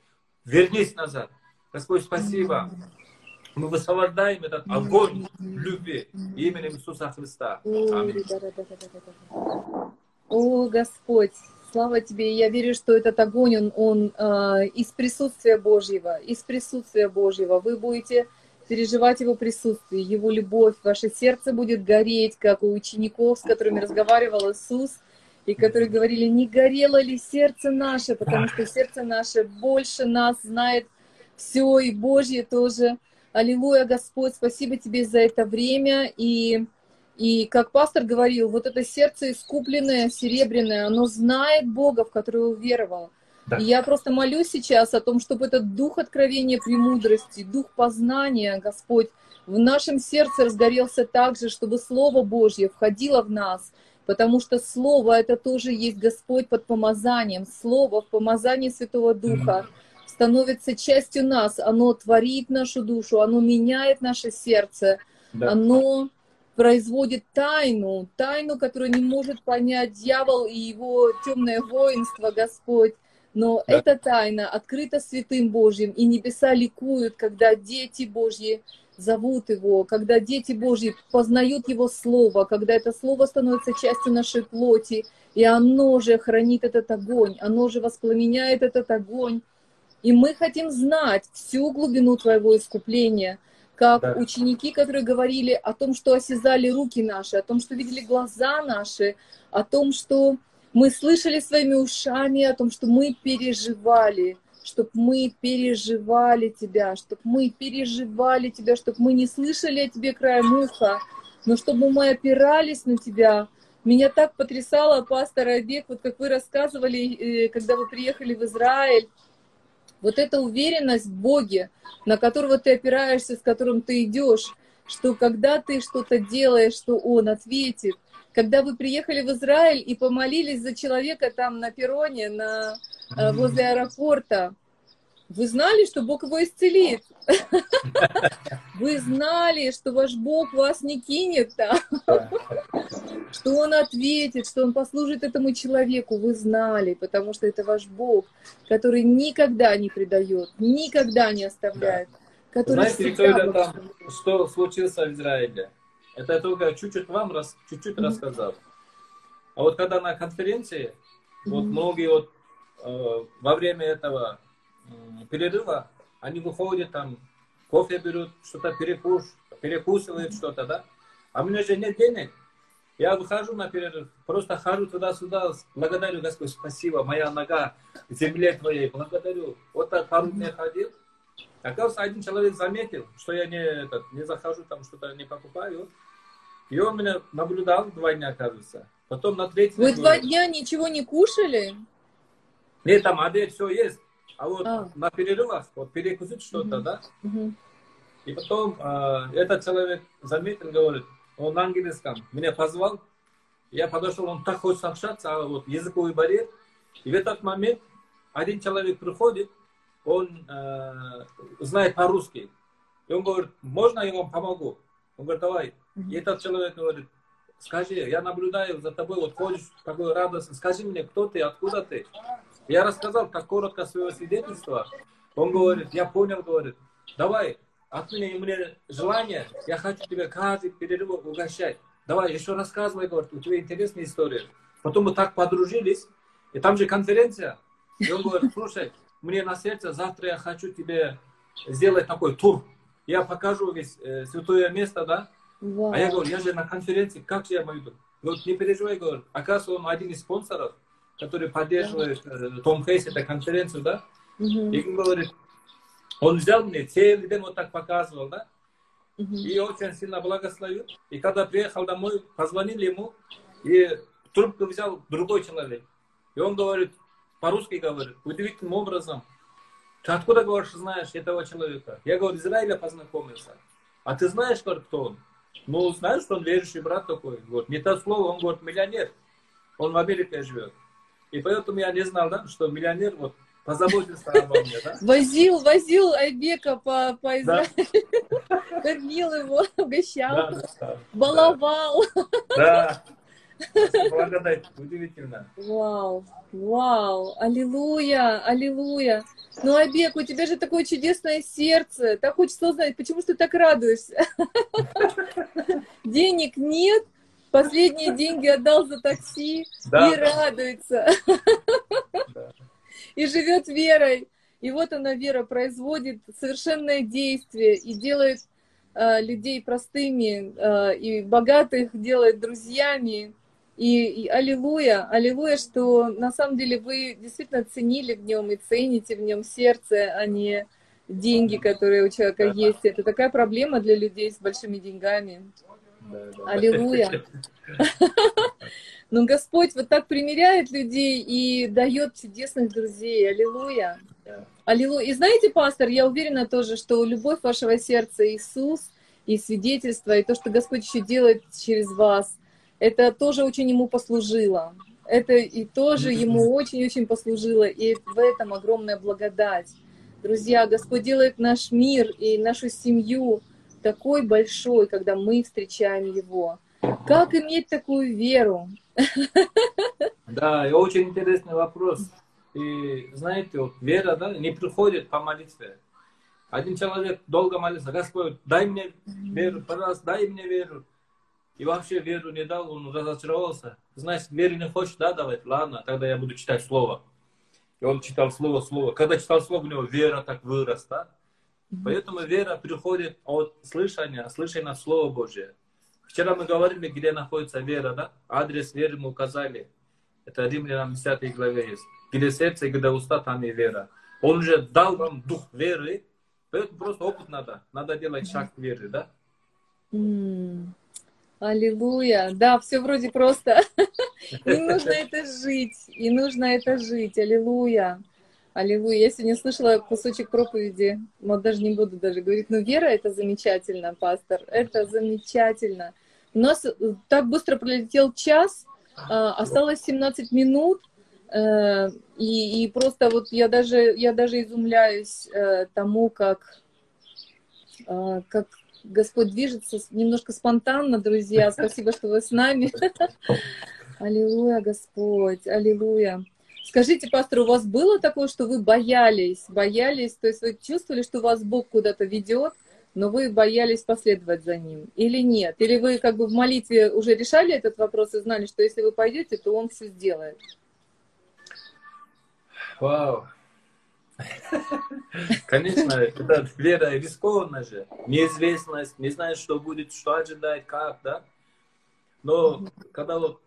Вернись назад. Господь, спасибо. Мы высвобождаем этот огонь любви именем Иисуса Христа. Аминь. О, Господь, слава Тебе. Я верю, что этот огонь, он, он э, из присутствия Божьего, из присутствия Божьего. Вы будете переживать Его присутствие, Его любовь. Ваше сердце будет гореть, как у учеников, с которыми разговаривал Иисус, и которые говорили, не горело ли сердце наше, потому что сердце наше больше нас знает все, и Божье тоже. Аллилуйя, Господь, спасибо Тебе за это время. И, и как пастор говорил, вот это сердце искупленное, серебряное, оно знает Бога, в которого уверовало. Да. И я просто молюсь сейчас о том, чтобы этот дух откровения премудрости, дух познания, Господь, в нашем сердце разгорелся так же, чтобы Слово Божье входило в нас, потому что Слово это тоже есть Господь под помазанием, Слово в помазании Святого Духа. Mm-hmm становится частью нас, оно творит нашу душу, оно меняет наше сердце, да. оно производит тайну, тайну, которую не может понять дьявол и его темное воинство, Господь. Но да. эта тайна открыта святым Божьим, и небеса ликуют, когда дети Божьи зовут Его, когда дети Божьи познают Его Слово, когда это Слово становится частью нашей плоти, и оно же хранит этот огонь, оно же воспламеняет этот огонь, и мы хотим знать всю глубину Твоего искупления, как да. ученики, которые говорили о том, что осязали руки наши, о том, что видели глаза наши, о том, что мы слышали своими ушами, о том, что мы переживали, чтобы мы переживали Тебя, чтобы мы переживали Тебя, чтобы мы не слышали о Тебе краем уха, но чтобы мы опирались на Тебя. Меня так потрясало, пастор Обек, вот как вы рассказывали, э, когда вы приехали в Израиль, вот эта уверенность в Боге, на которого ты опираешься, с которым ты идешь, что когда ты что-то делаешь, что Он ответит. Когда вы приехали в Израиль и помолились за человека там на перроне, на, э, возле аэропорта, вы знали, что Бог его исцелит. [laughs] Вы знали, что ваш Бог вас не кинет там, [laughs] что Он ответит, что Он послужит этому человеку. Вы знали, потому что это ваш Бог, который никогда не предает, никогда не оставляет. Который Знаете, кто это там, что случилось в Израиле? Это я только чуть-чуть вам рас, чуть-чуть mm-hmm. рассказал. А вот когда на конференции, mm-hmm. вот многие вот э, во время этого перерыва, они выходят там, кофе берут, что-то перекус, перекусывают что-то, да? А у меня же нет денег. Я выхожу на перерыв, просто хожу туда-сюда, благодарю Господь, спасибо, моя нога земле твоей, благодарю. Вот так пару дней ходил. Оказывается, один человек заметил, что я не, этот, не захожу, там что-то не покупаю. И он меня наблюдал два дня, оказывается. Потом на третий Вы два дня ничего не кушали? Нет, там обед все есть. А вот а. на перерывах вот перекусить что-то, угу. да? Угу. И потом э, этот человек заметил, говорит, он на английском меня позвал, я подошел, он так хочет общаться, а вот языковый барьер. И в этот момент один человек приходит, он э, знает по-русски. И он говорит, можно я вам помогу? Он говорит, давай. И этот человек говорит, скажи, я наблюдаю за тобой, вот ходишь такой радостный, скажи мне, кто ты, откуда ты? Я рассказал так коротко своего свидетельства. Он говорит, я понял, говорит, давай, отмени мне желание, я хочу тебя каждый перерыв угощать. Давай, еще рассказывай, говорит, у тебя интересная история. Потом мы так подружились, и там же конференция. И он говорит, слушай, мне на сердце, завтра я хочу тебе сделать такой тур. Я покажу весь э, святое место, да? Вау. А я говорю, я же на конференции, как же я могу? Говорит, не переживай, говорит. Оказывается, он один из спонсоров, который поддерживает э, Том Хейс, эту конференцию, да? Угу. И он говорит, он взял мне целый день вот так показывал, да? Угу. И очень сильно благословил. И когда приехал домой, позвонили ему, и трубку взял другой человек. И он говорит, по-русски говорит, удивительным образом, ты откуда, говоришь, знаешь этого человека? Я говорю, Израиля познакомился. А ты знаешь, кто он? Ну, знаешь, что он верующий брат такой. Вот. Не то слово, он говорит, миллионер. Он в Америке живет. И поэтому я не знал, да, что миллионер вот позаботился обо мне, да? Возил, возил Айбека по, по Израилю. Да. [laughs] Кормил его, угощал, да, да, баловал. Да. Благодать, удивительно. Вау, вау, аллилуйя, аллилуйя. Ну, Абек, у тебя же такое чудесное сердце. Так хочется узнать, почему ты так радуешься? Денег нет, последние деньги отдал за такси и радуется. И живет верой. И вот она, вера, производит совершенное действие и делает э, людей простыми э, и богатых делает друзьями. И, и аллилуйя, аллилуйя, что на самом деле вы действительно ценили в нем и цените в нем сердце, а не деньги, которые у человека есть. Это такая проблема для людей с большими деньгами. Аллилуйя. Но Господь вот так примиряет людей и дает чудесных друзей. Аллилуйя. Аллилуйя. И знаете, пастор, я уверена тоже, что любовь вашего сердца Иисус и свидетельство, и то, что Господь еще делает через вас, это тоже очень ему послужило. Это и тоже ему очень-очень послужило, и в этом огромная благодать. Друзья, Господь делает наш мир и нашу семью такой большой, когда мы встречаем Его. Как иметь такую веру? Да, и очень интересный вопрос. И знаете, вот вера да, не приходит по молитве. Один человек долго молится, Господь, дай мне веру, пожалуйста, дай мне веру. И вообще веру не дал, он разочаровался. Значит, веры не хочешь, да, давать? Ладно, тогда я буду читать слово. И он читал слово, слово. Когда читал слово, у него вера так вырос, да? Поэтому вера приходит от слышания, слышания Слова Божия. Вчера мы говорили, где находится вера, да? Адрес веры мы указали. Это Римлянам 10 главе есть. Где сердце где уста, там и вера. Он уже дал вам дух веры, поэтому просто опыт надо. Надо делать шаг веры, да? Mm. Аллилуйя. Да, все вроде просто. [laughs] И нужно это жить. И нужно это жить. Аллилуйя. Аллилуйя. Я сегодня слышала кусочек проповеди. Вот даже не буду даже говорить. Но вера это замечательно, пастор. Это замечательно. У нас э, так быстро пролетел час. А, осталось 17 минут. Э, и, и просто вот я даже, я даже изумляюсь э, тому, как, как, Господь движется немножко спонтанно, друзья. Спасибо, что вы с нами. [laughs] Аллилуйя, Господь, аллилуйя. Скажите, пастор, у вас было такое, что вы боялись, боялись, то есть вы чувствовали, что вас Бог куда-то ведет, но вы боялись последовать за Ним? Или нет? Или вы как бы в молитве уже решали этот вопрос и знали, что если вы пойдете, то Он все сделает? Вау, [laughs] Конечно, это вера рискованная же. Неизвестность, не знаешь, что будет, что ожидает, как, да? Но когда вот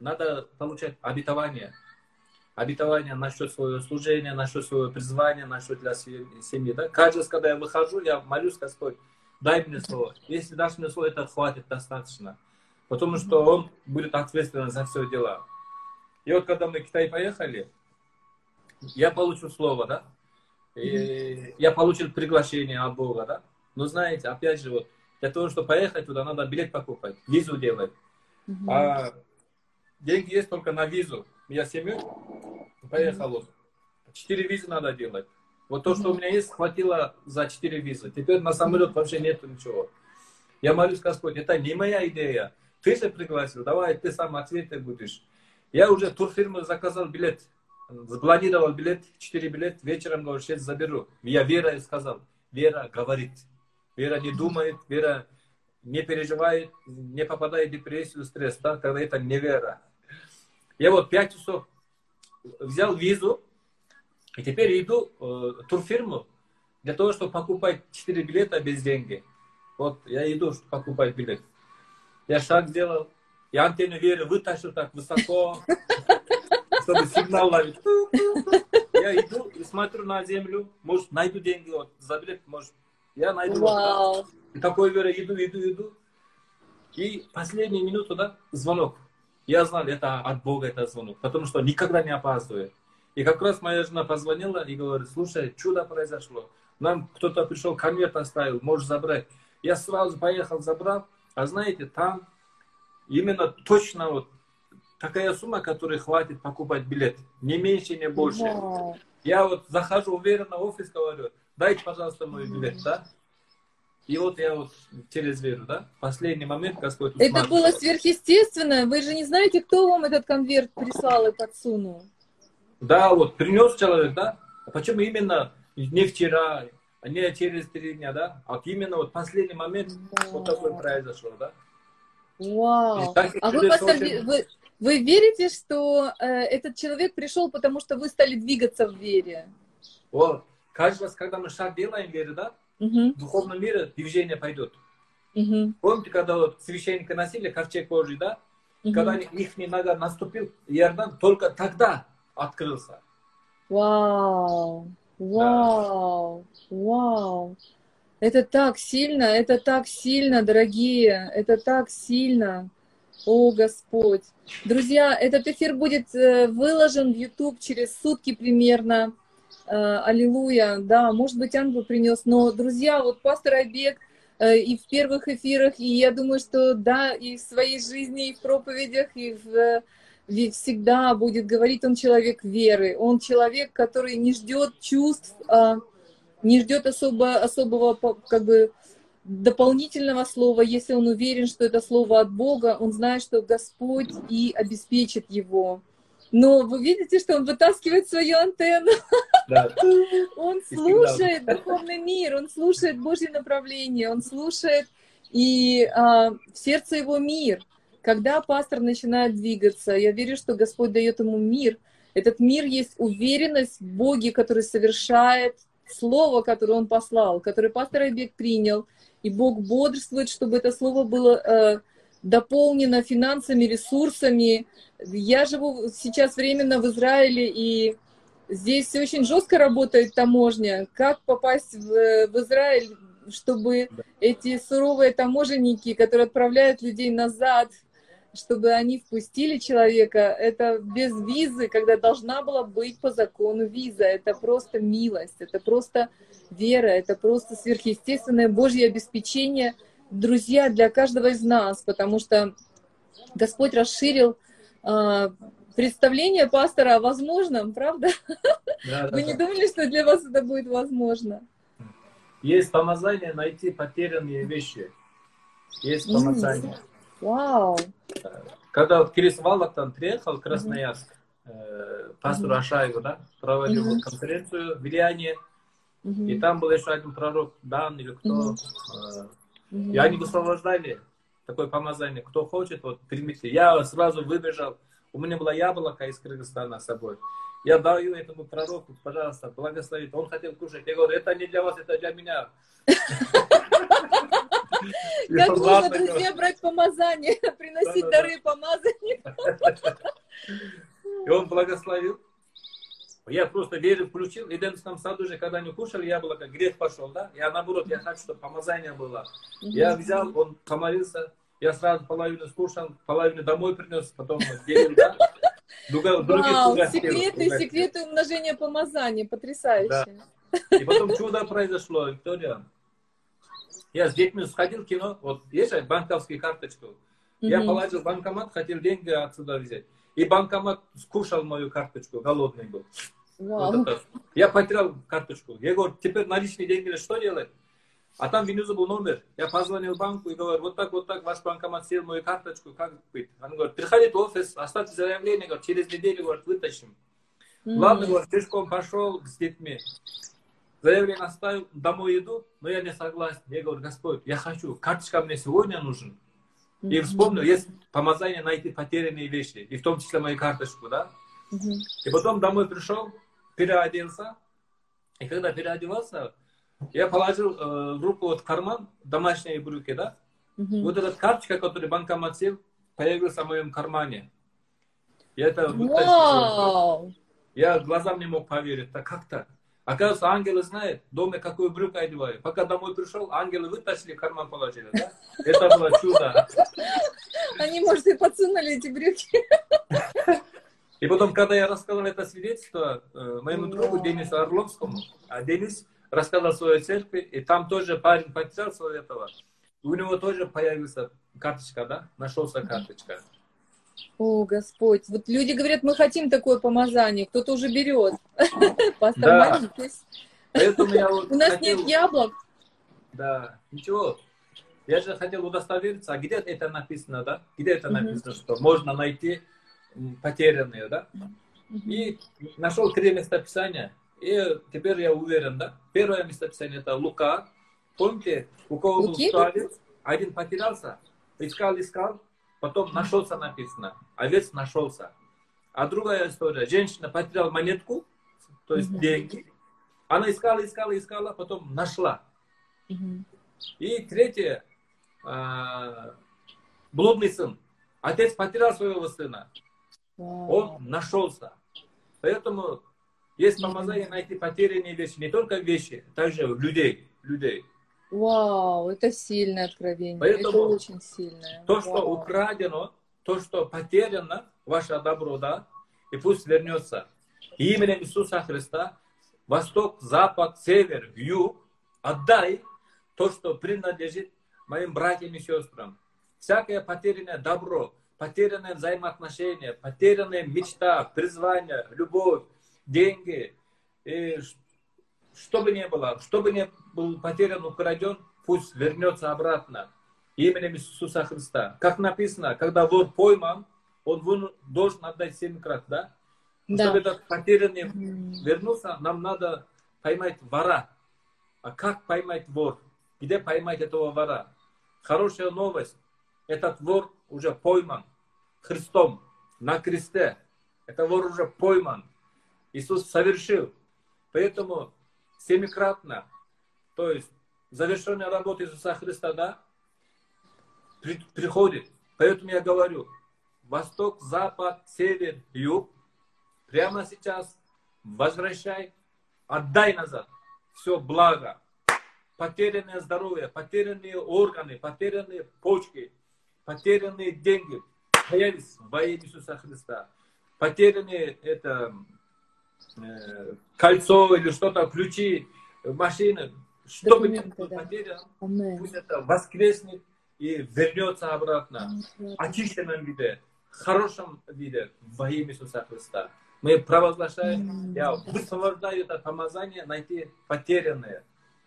надо получать обетование, обетование насчет своего служения, насчет своего призвания, насчет для семьи, да? Каждый раз, когда я выхожу, я молюсь, Господь, дай мне слово. Если дашь мне слово, это хватит достаточно. Потому что Он будет ответственен за все дела. И вот когда мы в Китай поехали, я получил слово, да? И я получил приглашение от Бога, да? Но знаете, опять же, вот, для того, чтобы поехать туда, надо билет покупать, визу делать. А деньги есть только на визу. Я семью поехал. Четыре визы надо делать. Вот то, что у меня есть, хватило за четыре визы. Теперь на самолет вообще нету ничего. Я молюсь, Господь, это не моя идея. Ты же пригласил, давай ты сам ответить будешь. Я уже турфирму заказал билет, запланировал билет, четыре билет, вечером, говорю, сейчас заберу. Я Вера сказал, Вера говорит. Вера не думает, Вера не переживает, не попадает в депрессию, стресс, да, тогда это не вера. Я вот пять часов взял визу, и теперь иду э, турфирму для того, чтобы покупать четыре билета без денег. Вот я иду, чтобы покупать билет. Я шаг сделал, я антенну веры вытащил так высоко, [laughs] чтобы сигнал ловить. Я иду и смотрю на землю, может, найду деньги вот, за билет, может, я найду. Вау. И такой веры иду, иду, иду. И последнюю минуту, да, звонок. Я знал, это от Бога это звонок, потому что никогда не опаздывает. И как раз моя жена позвонила и говорит, слушай, чудо произошло. Нам кто-то пришел, конверт оставил, можешь забрать. Я сразу поехал, забрал. А знаете, там именно точно вот такая сумма, которая хватит покупать билет. Не меньше, не больше. Да. Я вот захожу уверенно в офис, говорю, дайте, пожалуйста, мой билет, да? И вот я вот через веру, да, последний момент Господь Это было сверхъестественно. Вы же не знаете, кто вам этот конверт прислал и подсунул. Да, вот принес человек, да. А почему именно не вчера, а не через три дня, да? А именно вот последний момент Вау. вот такое произошло, да? Вау. А вы, пастор, очень... вы, вы верите, что э, этот человек пришел, потому что вы стали двигаться в вере? Вот. Каждый раз, когда мы шаг делаем в вере, да, угу. в духовном мире движение пойдет. Угу. Помните, когда вот священника носили ковчег Божий, да? Угу. Когда их нога наступил, Иордан только тогда открылся. Вау, вау, да. вау. Это так сильно, это так сильно, дорогие, это так сильно. О, Господь. Друзья, этот эфир будет э, выложен в YouTube через сутки примерно. Э, аллилуйя. Да, может быть, ангел принес. Но, друзья, вот пастор Айбек э, и в первых эфирах, и я думаю, что да, и в своей жизни, и в проповедях, и в всегда будет говорить, он человек веры, он человек, который не ждет чувств, а не ждет особо, особого как бы дополнительного слова, если он уверен, что это слово от Бога, он знает, что Господь и обеспечит его. Но вы видите, что он вытаскивает свою антенну. Да. Он слушает духовный мир, он слушает Божье направление, он слушает и а, в сердце его мир. Когда пастор начинает двигаться, я верю, что Господь дает ему мир. Этот мир есть уверенность в Боге, который совершает слово, которое он послал, которое пастор Айбек принял. И Бог бодрствует, чтобы это слово было э, дополнено финансами, ресурсами. Я живу сейчас временно в Израиле, и здесь очень жестко работает таможня. Как попасть в, в Израиль, чтобы эти суровые таможенники, которые отправляют людей назад чтобы они впустили человека, это без визы, когда должна была быть по закону виза. Это просто милость, это просто вера, это просто сверхъестественное Божье обеспечение, друзья, для каждого из нас, потому что Господь расширил э, представление пастора о возможном, правда? Да, Вы да, не да. думали, что для вас это будет возможно? Есть помазание найти потерянные вещи. Есть помазание. Вау. Когда вот Крис Валатан приехал в Красноярск, э, пастор Ашаеву, да, проводил mm-hmm. конференцию в Ильяне, и там был еще один пророк, Дан или кто, mm-hmm. и они высвобождали такое помазание, кто хочет, вот примите. Я сразу выбежал, у меня была яблоко из Кыргызстана с собой. Я даю этому пророку, пожалуйста, благословить. Он хотел кушать. Я говорю, это не для вас, это для меня. [laughs] Как можно, друзья, брать помазание, [laughs] приносить дары помазания. И он благословил. Я просто веру включил. И в Эдемском саду же, когда не кушали яблоко, грех пошел, да? Я наоборот, я хочу, чтобы помазание было. Я взял, он помолился, я сразу половину скушал, половину домой принес, потом делил, да? Друга, Вау, секреты, секреты умножения помазания, потрясающе. Да. И потом чудо произошло, Виктория. Я с детьми сходил в кино, вот есть же банковскую карточку. Я Мгм. положил банкомат, хотел деньги отсюда взять. И банкомат скушал мою карточку, голодный был. Вот это. Я потерял карточку. Я говорю, теперь наличные деньги что делать? А там внизу был номер. Я позвонил банку и говорю, вот так, вот так, ваш банкомат съел мою карточку, как быть? Он говорит, приходите в офис, оставьте заявление, говорит, через неделю, говорит, вытащим. М. Ладно, говорит, пешком пошел с детьми. Заявление оставил, домой иду, но я не согласен. Я говорю, Господь, я хочу, карточка мне сегодня нужен. И вспомнил, есть помазание найти потерянные вещи, и в том числе мою карточку, да? И потом домой пришел, переоделся. И когда переодевался, я положил э, руку вот в карман, домашние брюки, да? Вот эта карточка, которую банкомат сел, появилась в моем кармане. Я это вытащил. Я глазам не мог поверить. Так как так? Оказывается, ангелы знают, дома какую брюк одеваю. Пока домой пришел, ангелы вытащили, карман положили. Да? Это было чудо. Они, может, и подсунули эти брюки. И потом, когда я рассказал это свидетельство э, моему другу. Денису Орловскому, а Денис рассказал своей церкви, и там тоже парень потерял своего этого, у него тоже появилась карточка, да, нашелся карточка. О, Господь. Вот люди говорят, мы хотим такое помазание. Кто-то уже берет. [laughs] Пастор, Да. молитесь. Поэтому я вот У нас хотел- нет яблок. Да, ничего. Я же хотел удостовериться, а где это написано, да? Где это написано, что можно найти потерянные, да? И нашел три местописания. И теперь я уверен, да? Первое местописание это Лука. Помните, у кого был Луки? один потерялся, искал, искал, потом нашелся написано. Овец нашелся. А другая история. Женщина потеряла монетку, то есть Мгм. деньги. Она искала, искала, искала, потом нашла. Мгм. И третье, а, блудный сын. Отец потерял своего сына, он нашелся. Поэтому есть помазание найти потерянные вещи, не только вещи, также людей, людей. Вау, это сильное откровение. Поэтому это очень сильное. То, что Вау. украдено, то, что потеряно, ваше добро, да, и пусть вернется. И именем Иисуса Христа, восток, запад, север, юг, отдай то, что принадлежит моим братьям и сестрам. Всякое потерянное добро, потерянное взаимоотношения, потерянная мечта, призвание, любовь, деньги, и что бы ни было, что бы ни был потерян, украден, пусть вернется обратно именем Иисуса Христа. Как написано, когда вор пойман, он должен отдать семь крат, да? Но Да. Чтобы этот потерянный вернулся, нам надо поймать вора. А как поймать вор? Где поймать этого вора? Хорошая новость. Этот вор уже пойман Христом на кресте. Это вор уже пойман. Иисус совершил. Поэтому семикратно, то есть завершенная работа Иисуса Христа, да, при- приходит. Поэтому я говорю, восток, запад, север, юг, прямо сейчас возвращай, отдай назад все благо. Потерянное здоровье, потерянные органы, потерянные почки, потерянные деньги появились во имя Иисуса Христа. Потерянные это кольцо или что-то, ключи, машины, что бы ни было потеряно, пусть это воскреснет и вернется обратно очищенном виде, хорошем виде во имя Иисуса Христа. Мы провозглашаем, я да. высвобождаю это помазание найти потерянное.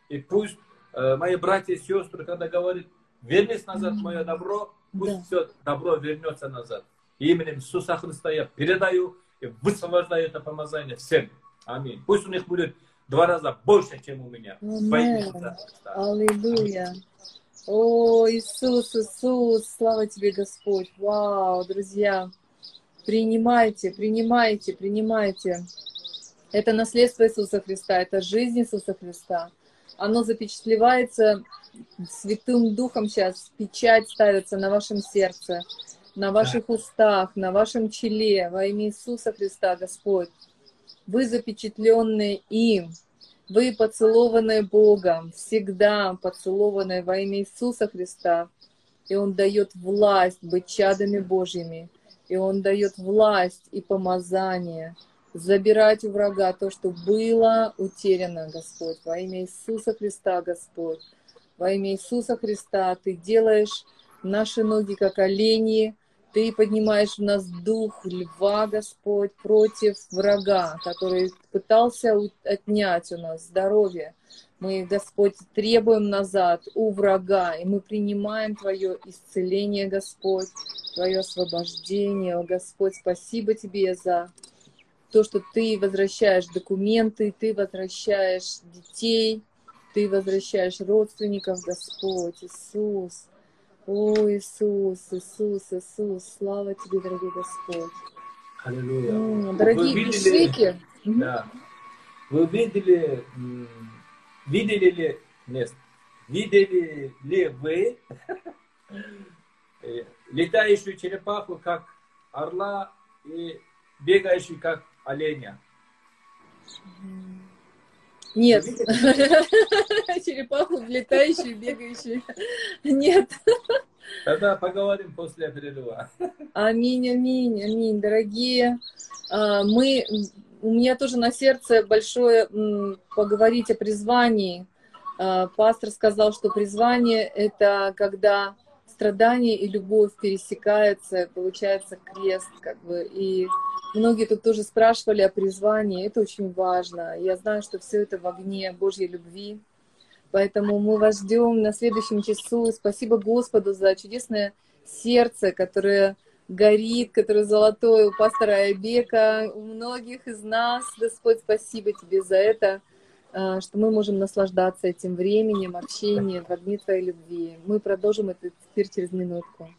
И пусть э, мои братья и сестры, когда говорят, вернись назад, мое добро, пусть Да. все добро вернется назад. Именем Иисуса Христа я передаю и высвобождаю это помазание всем. Аминь. Пусть у них будет два раза больше, чем у меня. Аллилуйя. О, Иисус, Иисус, слава тебе, Господь. Вау, друзья, принимайте, принимайте, принимайте. Это наследство Иисуса Христа, это жизнь Иисуса Христа. Оно запечатлевается Святым Духом сейчас, печать ставится на вашем сердце, на ваших устах, на вашем челе во имя Иисуса Христа, Господь. Вы запечатленные им, вы поцелованные Богом, всегда поцелованные во имя Иисуса Христа. И Он дает власть быть чадами Божьими. И Он дает власть и помазание забирать у врага то, что было утеряно, Господь. Во имя Иисуса Христа, Господь. Во имя Иисуса Христа Ты делаешь наши ноги как олени, ты поднимаешь в нас дух льва, Господь, против врага, который пытался отнять у нас здоровье. Мы, Господь, требуем назад у врага, и мы принимаем Твое исцеление, Господь, Твое освобождение. О, Господь, спасибо Тебе за то, что Ты возвращаешь документы, Ты возвращаешь детей, Ты возвращаешь родственников, Господь, Иисус. О, Иисус, Иисус, Иисус, слава Тебе, дорогой Господь. Аллилуйя. Дорогие видели, Да. Вы видели, видели ли, нет, видели ли вы [laughs] э, летающую черепаху как орла и бегающую как оленя? Нет. [laughs] Черепаху летающую, бегающую. Нет. Тогда поговорим после перерыва. Аминь, аминь, аминь. Дорогие, а, мы, у меня тоже на сердце большое поговорить о призвании. А, пастор сказал, что призвание — это когда страдание и любовь пересекаются, получается крест, как бы, и Многие тут тоже спрашивали о призвании, это очень важно. Я знаю, что все это в огне Божьей любви. Поэтому мы вас ждем на следующем часу. Спасибо Господу за чудесное сердце, которое горит, которое золотое у пастора Айбека, у многих из нас. Господь, спасибо тебе за это, что мы можем наслаждаться этим временем, общением в огне Твоей любви. Мы продолжим это теперь через минутку.